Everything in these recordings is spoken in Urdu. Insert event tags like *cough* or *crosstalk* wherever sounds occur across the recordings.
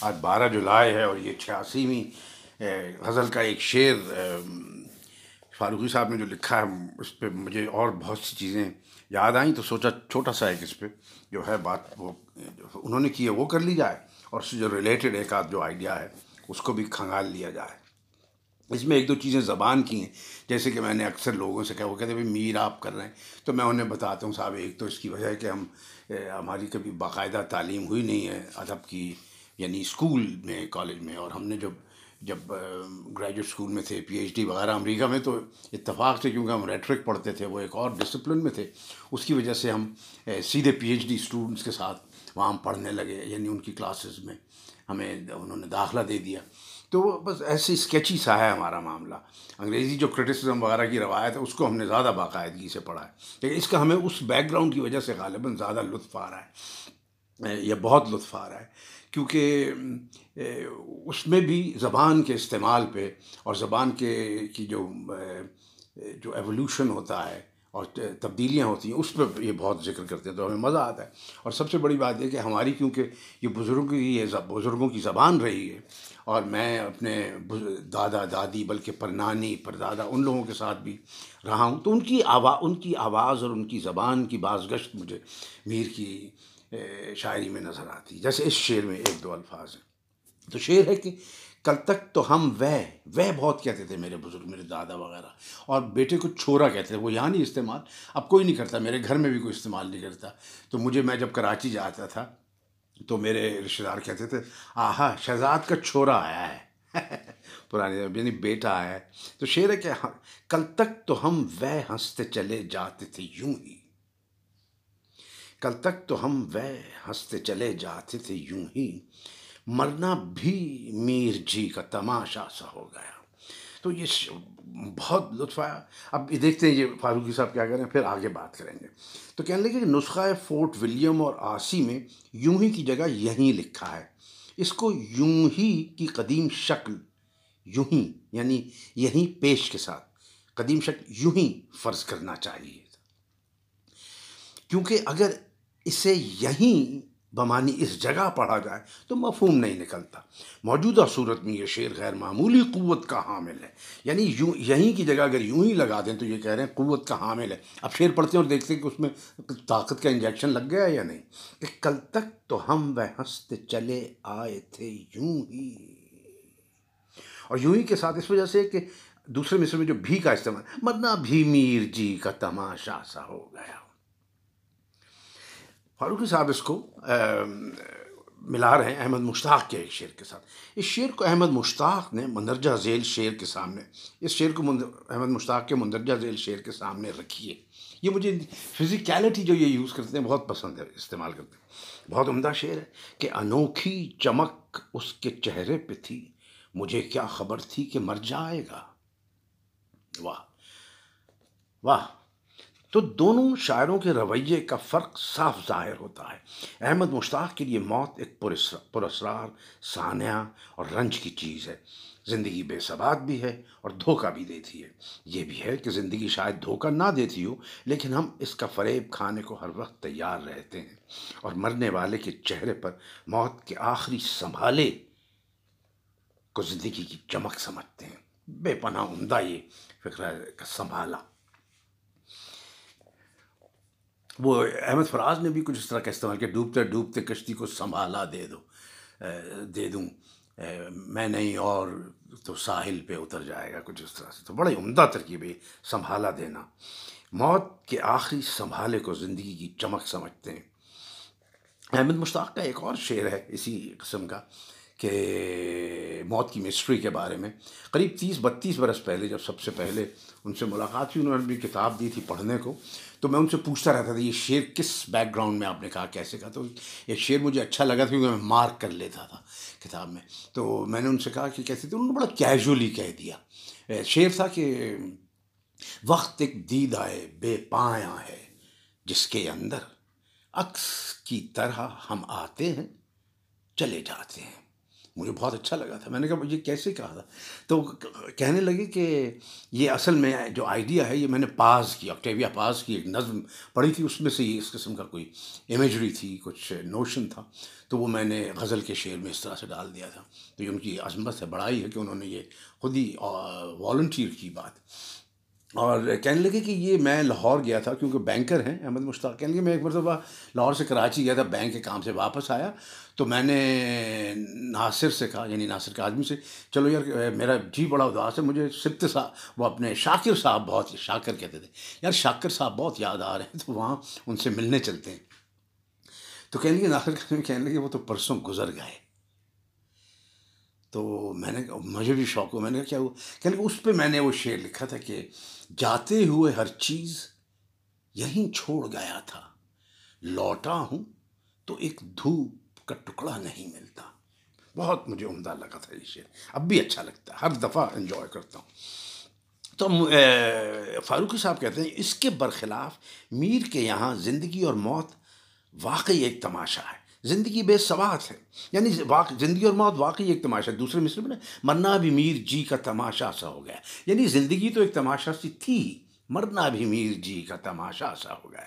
آج بارہ جولائی ہے اور یہ چھیاسیویں غزل کا ایک شعر فاروقی صاحب نے جو لکھا ہے، اس پہ مجھے اور بہت سی چیزیں یاد آئیں، تو سوچا چھوٹا سا ایک اس پہ جو ہے بات وہ، انہوں نے کی ہے، وہ کر لی جائے اور اس سے جو ریلیٹڈ ایک آدھ جو آئیڈیا ہے، اس کو بھی کھنگال لیا جائے۔ اس میں ایک دو چیزیں زبان کی ہیں، جیسے کہ میں نے اکثر لوگوں سے کہا، وہ کہتے ہیں، بھائی، میر آپ کر رہے ہیں۔ تو میں انہیں بتاتا ہوں، صاحب، ایک تو اس کی وجہ ہے کہ ہم ہماری کبھی باقاعدہ تعلیم ہوئی نہیں ہے، ادب کی یعنی اسکول میں، کالج میں، اور ہم نے جب جب گریجویٹ اسکول میں تھے پی ایچ ڈی وغیرہ امریکہ میں، تو اتفاق سے کیونکہ ہم ریٹرک پڑھتے تھے، وہ ایک اور ڈسپلن میں تھے، اس کی وجہ سے ہم سیدھے پی ایچ ڈی اسٹوڈنٹس کے ساتھ وہاں پڑھنے لگے یعنی ان کی کلاسز میں ہمیں انہوں نے داخلہ دے دیا۔ تو وہ بس ایسے اسکیچی سا ہے ہمارا معاملہ۔ انگریزی جو کرٹیسزم وغیرہ کی روایت ہے، اس کو ہم نے زیادہ باقاعدگی سے پڑھا ہے۔ لیکن اس کا ہمیں اس بیک گراؤنڈ کی وجہ سے غالباً زیادہ لطف آ رہا ہے یا بہت لطف آ رہا ہے۔ کیونکہ اس میں بھی زبان کے استعمال پہ اور زبان کے، کی جو جو ایولیوشن ہوتا ہے اور تبدیلیاں ہوتی ہیں، اس پہ یہ بہت ذکر کرتے ہیں، تو ہمیں مزہ آتا ہے۔ اور سب سے بڑی بات یہ کہ ہماری، کیونکہ یہ بزرگوں کی، یہ بزرگوں کی زبان رہی ہے، اور میں اپنے دادا، دادی، بلکہ پرنانی، پردادا، ان لوگوں کے ساتھ بھی رہا ہوں۔ تو ان کی آوا، ان کی آواز اور ان کی زبان کی باز گشت مجھے میر کی شاعری میں نظر آتی۔ جیسے اس شعر میں ایک دو الفاظ ہیں۔ تو شعر ہے کہ کل تک تو ہم وہ وہ بہت کہتے تھے میرے بزرگ، میرے دادا وغیرہ۔ اور بیٹے کو چھوڑا کہتے تھے، وہ یہاں نہیں استعمال، اب کوئی نہیں کرتا، میرے گھر میں بھی کوئی استعمال نہیں کرتا۔ تو مجھے، میں جب کراچی جاتا تھا، تو میرے رشتے دار کہتے تھے، آہا، شہزاد کا چھوڑا آیا ہے۔ *laughs* پرانے یعنی بیٹا آیا ہے۔ تو شعر ہے کہ ہاں، کل تک تو ہم وہ ہنستے چلے جاتے تھے، یوں ہی۔ کل تک تو ہم وہ ہنستے چلے جاتے تھے یوں ہی۔ مرنا بھی میر جی کا تماشا سا ہو گیا۔ تو یہ بہت لطف آیا۔ اب یہ دیکھتے ہیں یہ فاروقی صاحب کیا کریں پھر آگے بات کریں گے۔ تو کہنے لگے کہ نسخہ فورٹ ولیم اور آسی میں یوں ہی کی جگہ یہیں لکھا ہے۔ اس کو یوں ہی کی قدیم شکل یوں ہی یعنی یہیں پیش کے ساتھ قدیم شکل یوں ہی فرض کرنا چاہیے۔ کیونکہ اگر اسے یہیں بمانی اس جگہ پڑھا جائے تو مفہوم نہیں نکلتا۔ موجودہ صورت میں یہ شعر غیر معمولی قوت کا حامل ہے۔ یعنی یوں یہیں کی جگہ اگر یوں ہی لگا دیں تو یہ کہہ رہے ہیں قوت کا حامل ہے۔ اب شعر پڑھتے ہیں اور دیکھتے ہیں کہ اس میں طاقت کا انجیکشن لگ گیا یا نہیں۔ کہ کل تک تو ہم وہ ہنستے چلے آئے تھے یوں ہی۔ اور یوں ہی کے ساتھ اس وجہ سے کہ دوسرے مصر میں جو بھی کا استعمال مرنا بھی میر جی کا تماشا سا ہو گیا۔ فاروقی صاحب اس کو ملا رہے ہیں احمد مشتاق کے ایک شعر کے ساتھ۔ اس شعر کو احمد مشتاق نے مندرجہ ذیل شعر کے سامنے، اس شعر کو احمد مشتاق کے مندرجہ ذیل شعر کے سامنے رکھیے یہ مجھے فزیکیلٹی جو یہ یوز کرتے ہیں بہت پسند ہے، استعمال کرتے ہیں۔ بہت عمدہ شعر ہے کہ انوکھی چمک اس کے چہرے پہ تھی، مجھے کیا خبر تھی کہ مر جائے گا؟ واہ واہ۔ تو دونوں شاعروں کے رویے کا فرق صاف ظاہر ہوتا ہے۔ احمد مشتاق کے لیے موت ایک پر اسرار سانحہ اور رنج کی چیز ہے۔ زندگی بے ثبات بھی ہے اور دھوکہ بھی دیتی ہے۔ یہ بھی ہے کہ زندگی شاید دھوکہ نہ دیتی ہو، لیکن ہم اس کا فریب کھانے کو ہر وقت تیار رہتے ہیں۔ اور مرنے والے کے چہرے پر موت کے آخری سنبھالے کو زندگی کی چمک سمجھتے ہیں۔ بے پناہ عمدہ یہ فکر کا سنبھالا۔ وہ احمد فراز نے بھی کچھ اس طرح کا استعمال کیا، ڈوبتے ڈوبتے کشتی کو سنبھالا، دے دو دے دوں میں نہیں اور تو ساحل پہ اتر جائے گا، کچھ اس طرح سے۔ تو بڑی عمدہ ترکیب ہے، سنبھالا دینا۔ موت کے آخری سنبھالے کو زندگی کی چمک سمجھتے ہیں۔ احمد مشتاق کا ایک اور شعر ہے اسی قسم کا۔ کہ موت کی مسٹری کے بارے میں، قریب تیس، بتیس برس پہلے، جب سب سے پہلے ان سے ملاقات ہوئی، انہوں نے بھی کتاب دی تھی پڑھنے کو، تو میں ان سے پوچھتا رہتا تھا یہ شعر کس بیک گراؤنڈ میں آپ نے کہا، کیسے کہا؟ تو یہ شعر مجھے اچھا لگا تھا کیونکہ میں مارک کر لیتا تھا کتاب میں۔ تو میں نے ان سے کہا کہ کیسے؟ تھے انہوں نے بڑا کیجولی کہہ دیا۔ شعر تھا کہ وقت ایک دید آئے، بے پایا ہے جس کے اندر عکس کی طرح ہم آتے ہیں، چلے جاتے ہیں۔ مجھے بہت اچھا لگا تھا۔ میں نے کہا یہ کیسے کہا تھا؟ تو کہنے لگے کہ یہ اصل میں جو آئیڈیا ہے، یہ میں نے پاس کی آکٹیویا پاس کی، ایک نظم پڑھی تھی۔ اس میں سے ہی اس قسم کا کوئی امیجری تھی، کچھ نوشن تھا۔ تو وہ میں نے غزل کے شعر میں اس طرح سے ڈال دیا تھا۔ تو یہ ان کی عظمت ہے بڑائی ہے کہ انہوں نے یہ خود ہی والنٹیئر کی بات۔ اور کہنے لگے کہ یہ میں لاہور گیا تھا کیونکہ بینکر ہیں، احمد مشتاق۔ کہنے لگے میں ایک مرتبہ لاہور سے کراچی گیا تھا، بینک کے کام سے واپس آیا۔ تو میں نے ناصر سے کہا یعنی ناصر کے آدمی سے، چلو یار، میرا جی بڑا اداس ہے، مجھے سبت صاحب، وہ اپنے شاکر صاحب بہت، شاکر کہتے تھے۔ یار، شاکر صاحب بہت یاد آ رہے ہیں، تو وہاں ان سے ملنے چلتے ہیں۔ تو کہنے لگے، ناصر کہنے لگے وہ تو پرسوں گزر گئے۔ تو میں نے مجھے بھی شوق ہوا، میں نے کہا، کیا ہوا؟ کہ اس پہ میں نے وہ شعر لکھا تھا کہ جاتے ہوئے ہر چیز یہیں چھوڑ گیا تھا، لوٹا ہوں تو ایک دھوپ کا ٹکڑا نہیں ملتا۔ بہت مجھے عمدہ لگا تھا یہ شعر، اب بھی اچھا لگتا ہے، ہر دفعہ انجوائے کرتا ہوں۔ تو فاروقی صاحب کہتے ہیں، اس کے برخلاف میر کے یہاں زندگی اور موت واقعی ایک تماشا ہے۔ زندگی بے سوات ہے۔ یعنی زندگی اور موت واقعی ایک تماشا دوسرے مصر میں مرنا بھی میر جی کا تماشا سا ہو گیا۔ یعنی زندگی تو ایک تماشا سی تھی، مرنا بھی میر جی کا تماشا سا ہو گیا۔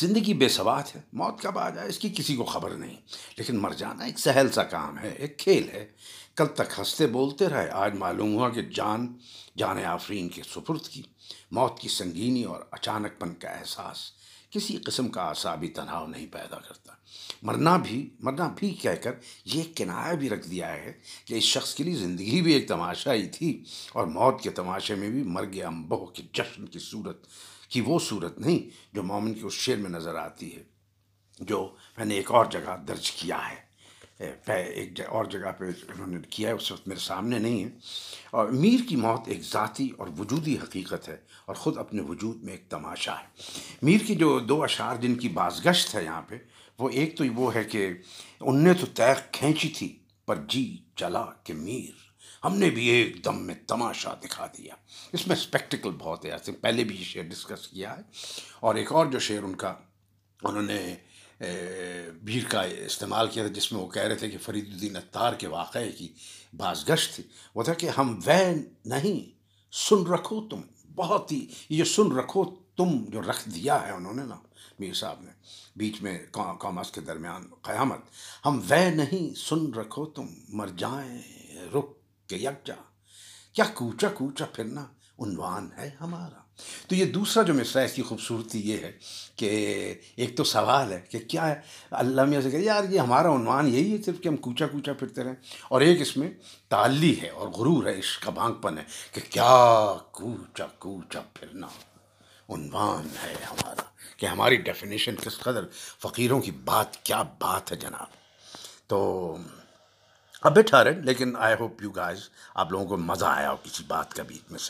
زندگی بے سوات ہے، موت کب آ جائے، اس کی کسی کو خبر نہیں۔ لیکن مر جانا ایک سہل سا کام ہے، ایک کھیل ہے۔ کل تک ہنستے بولتے رہے، آج معلوم ہوا کہ جان جان آفرین کے سپرد کی، موت کی سنگینی اور اچانک پن کا احساس۔ کسی قسم کا اعصابی تناؤ نہیں پیدا کرتا۔ مرنا بھی مرنا بھی کہہ کر یہ کنایہ بھی رکھ دیا ہے کہ اس شخص کے لیے زندگی بھی ایک تماشا ہی تھی اور موت کے تماشے میں بھی مر گیا امبو کے جشن کی صورت، کی وہ صورت نہیں جو مومن کے اس شعر میں نظر آتی ہے، جو میں نے ایک اور جگہ درج کیا ہے۔ ایک اور جگہ پہ انہوں نے کیا ہے، اس وقت میرے سامنے نہیں ہے۔ اور میر کی موت ایک ذاتی اور وجودی حقیقت ہے اور خود اپنے وجود میں ایک تماشا ہے۔ میر کی جو دو اشعار جن کی بازگشت ہے یہاں پہ، وہ ایک تو وہ ہے کہ ان نے تو طے کھینچی تھی، پر جی چلا کہ میر، ہم نے بھی ایک دم میں تماشا دکھا دیا۔ اس میں اسپیکٹیکل بہت ہے۔ ایسے پہلے بھی یہ شعر ڈسکس کیا ہے۔ اور ایک اور جو شعر ان کا، انہوں نے بھیڑ کا استعمال کیا تھا، جس میں وہ کہہ رہے تھے کہ فرید الدین اتار کے واقعے کی باز گشت تھی۔ وہ تھا کہ ہم وہ نہیں، سن رکھو تم۔ بہت ہی، یہ سن رکھو تم جو رکھ دیا ہے انہوں نے نا میر صاحب نے۔ بیچ میں کامرس کے درمیان قیامت۔ ہم وہ نہیں، سن رکھو تم۔ مر جائیں، رک کے یکجا۔ کیا کوچا کوچا پھرنا عنوان ہے ہمارا۔ تو یہ دوسرا جو مصرع اس کی خوبصورتی یہ ہے کہ ایک تو سوال ہے کہ کیا ہے؟ اللہ میاں سے کہ یار یہ ہمارا عنوان یہی ہے صرف کہ ہم کوچا کوچا پھرتے رہیں۔ اور ایک اس میں تعلی ہے اور غرور ہے، عشق کا بانگ پن ہے کہ کیا کوچا کوچا پھرنا عنوان ہے ہمارا، کہ ہماری ڈیفینیشن کس قدر فقیروں کی بات، کیا بات ہے جناب؟ تو اب بیٹھا رہے، لیکن آئی ہوپ یو گائز آپ لوگوں کو مزہ آیا ہو کسی بات کا بیچ میں سے۔